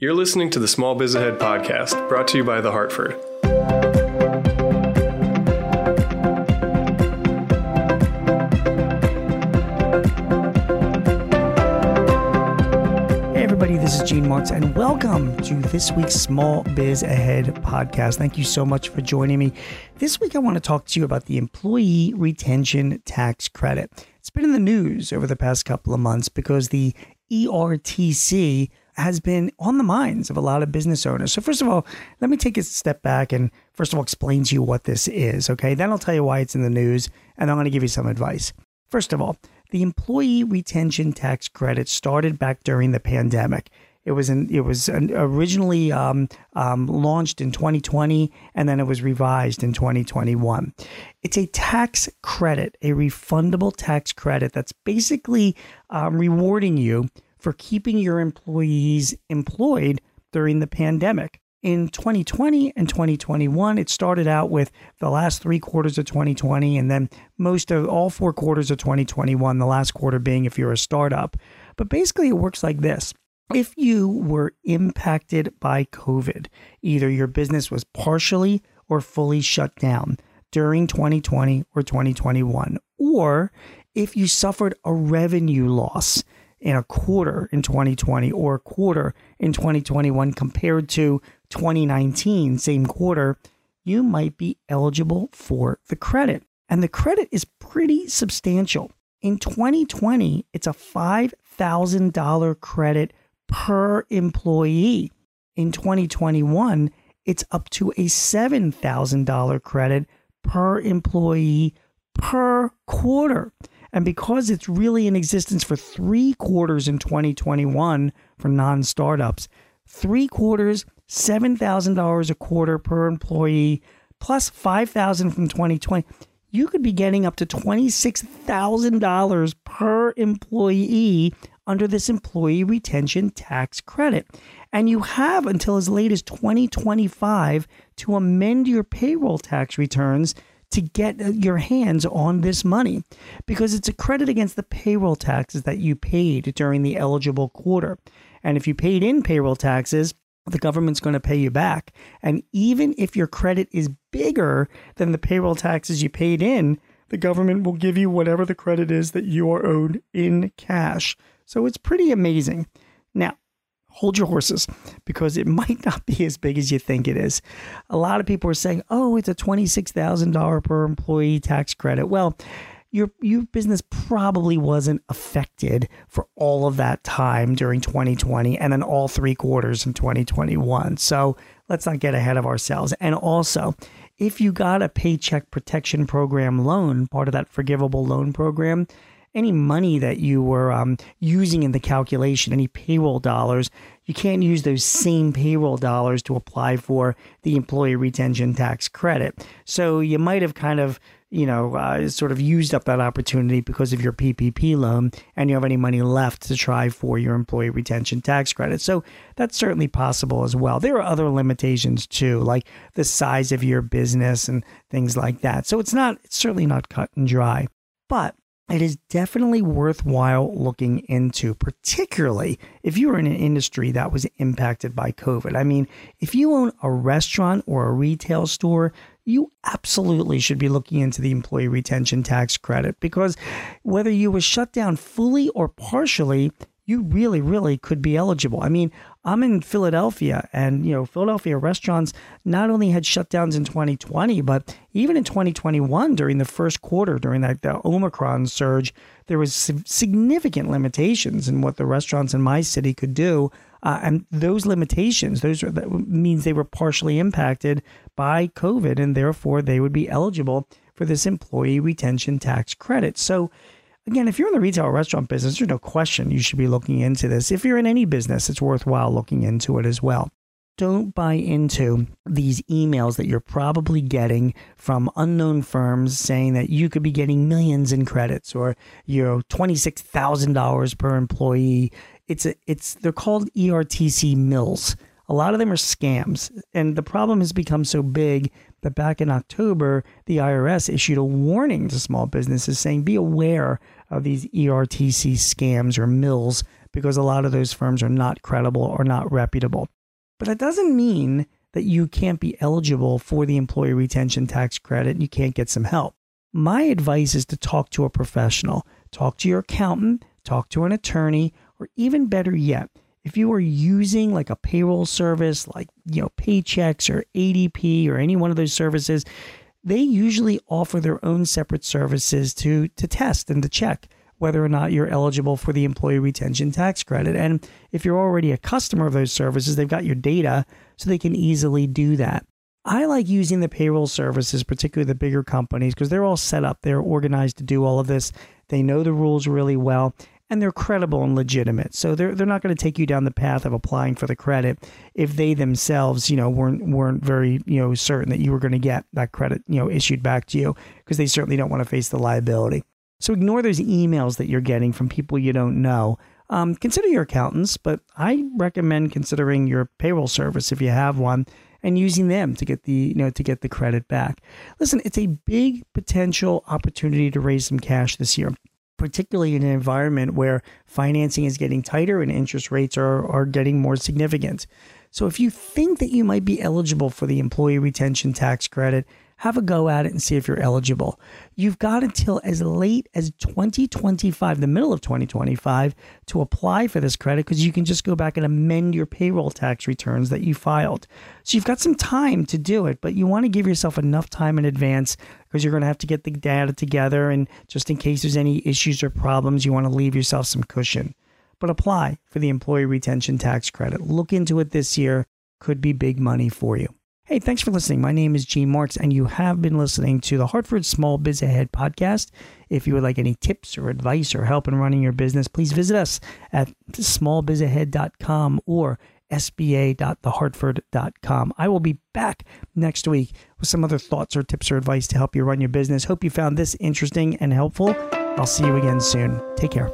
You're listening to the Small Biz Ahead podcast, brought to you by The Hartford. Hey, everybody, this is Gene Marks, and welcome to this week's Small Biz Ahead podcast. Thank you so much for joining me. This week, I want to talk to you about the Employee Retention Tax Credit. It's been in the news over the past couple of months because the ERTC has been on the minds of a lot of business owners. So, first of all, let me take a step back and first of all explain to you what this is, okay? Then I'll tell you why it's in the news, and I'm going to give you some advice. First of all, the employee retention tax credit started back during the pandemic. It was it was originally um, um, launched in 2020, and then it was revised in 2021. It's a tax credit, a refundable tax credit that's basically um, rewarding you for keeping your employees employed during the pandemic. In 2020 and 2021, it started out with the last three quarters of 2020 and then most of all four quarters of 2021, the last quarter being if you're a startup. But basically, it works like this. If you were impacted by COVID, either your business was partially or fully shut down during 2020 or 2021, or if you suffered a revenue loss in a quarter in 2020 or a quarter in 2021 compared to 2019, same quarter, you might be eligible for the credit. And the credit is pretty substantial. In 2020, it's a $5,000 credit per employee. In 2021, it's up to a $7,000 credit per employee per quarter. And because it's really in existence for three quarters in 2021 for non startups, three quarters, $7,000 a quarter per employee, plus $5,000 from 2020, you could be getting up to $26,000 per employee under this employee retention tax credit. And you have until as late as 2025 to amend your payroll tax returns to get uh, your hands on this money because it's a credit against the payroll taxes that you paid during the eligible quarter. And if you paid in payroll taxes, the government's going to pay you back. And even if your credit is bigger than the payroll taxes you paid in, the government will give you whatever the credit is that you are owed in cash. So it's pretty amazing. Now, hold your horses because it might not be as big as you think it is. A lot of people are saying, oh, it's a $26,000 per employee tax credit. Well, your your business probably wasn't affected for all of that time during 2020 and then all three quarters in 2021. So let's not get ahead of ourselves. And also, if you got a paycheck protection program loan, part of that forgivable loan program, any money that you were um, using in the calculation, any payroll dollars, you can't use those same payroll dollars to apply for the employee retention tax credit. So you might have kind of you know, uh, sort of used up that opportunity because of your PPP loan and you have any money left to try for your employee retention tax credit. So that's certainly possible as well. There are other limitations too, like the size of your business and things like that. So it's not, it's certainly not cut and dry. But it is definitely worthwhile looking into, particularly if you are in an industry that was impacted by COVID. I mean, if you own a restaurant or a retail store, you absolutely should be looking into the employee retention tax credit because whether you were shut down fully or partially, you really, really could be eligible. I mean, I'm in Philadelphia, and you know, Philadelphia restaurants not only had shutdowns in 2020, but even in 2021 during the first quarter, during that the Omicron surge, there was significant limitations in what the restaurants in my city could do. Uh, and those limitations, those are, that means they were partially impacted by COVID, and therefore they would be eligible for this employee retention tax credit. So Again, if you're in the retail restaurant business, there's no question you should be looking into this. If you're in any business, it's worthwhile looking into it as well. Don't buy into these emails that you're probably getting from unknown firms saying that you could be getting millions in credits or you know $26,000 per employee. It's a, it's they're called ERTC mills. A lot of them are scams, and the problem has become so big that back in October, the IRS issued a warning to small businesses saying be aware of these ERTC scams or mills because a lot of those firms are not credible or not reputable. But that doesn't mean that you can't be eligible for the employee retention tax credit and you can't get some help. My advice is to talk to a professional. Talk to your accountant, talk to an attorney, or even better yet, if you are using like a payroll service like, you know, Paychex or ADP or any one of those services, they usually offer their own separate services to to test and to check whether or not you're eligible for the employee retention tax credit. And if you're already a customer of those services, they've got your data so they can easily do that. I like using the payroll services, particularly the bigger companies, because they're all set up, they're organized to do all of this. They know the rules really well and they're credible and legitimate. So they're they're not going to take you down the path of applying for the credit if they themselves, you know, weren't weren't very, you know, certain that you were going to get that credit, you know, issued back to you because they certainly don't want to face the liability. So ignore those emails that you're getting from people you don't know. Um, consider your accountants, but I recommend considering your payroll service if you have one and using them to get the you know to get the credit back. Listen, it's a big potential opportunity to raise some cash this year particularly in an environment where financing is getting tighter and interest rates are, are getting more significant. So, if you think that you might be eligible for the employee retention tax credit, have a go at it and see if you're eligible. You've got until as late as 2025, the middle of 2025, to apply for this credit because you can just go back and amend your payroll tax returns that you filed. So you've got some time to do it, but you want to give yourself enough time in advance because you're going to have to get the data together. And just in case there's any issues or problems, you want to leave yourself some cushion. But apply for the employee retention tax credit. Look into it this year. Could be big money for you. Hey, thanks for listening. My name is Gene Marks, and you have been listening to the Hartford Small Biz Ahead podcast. If you would like any tips or advice or help in running your business, please visit us at smallbizahead.com or sba.thehartford.com. I will be back next week with some other thoughts or tips or advice to help you run your business. Hope you found this interesting and helpful. I'll see you again soon. Take care.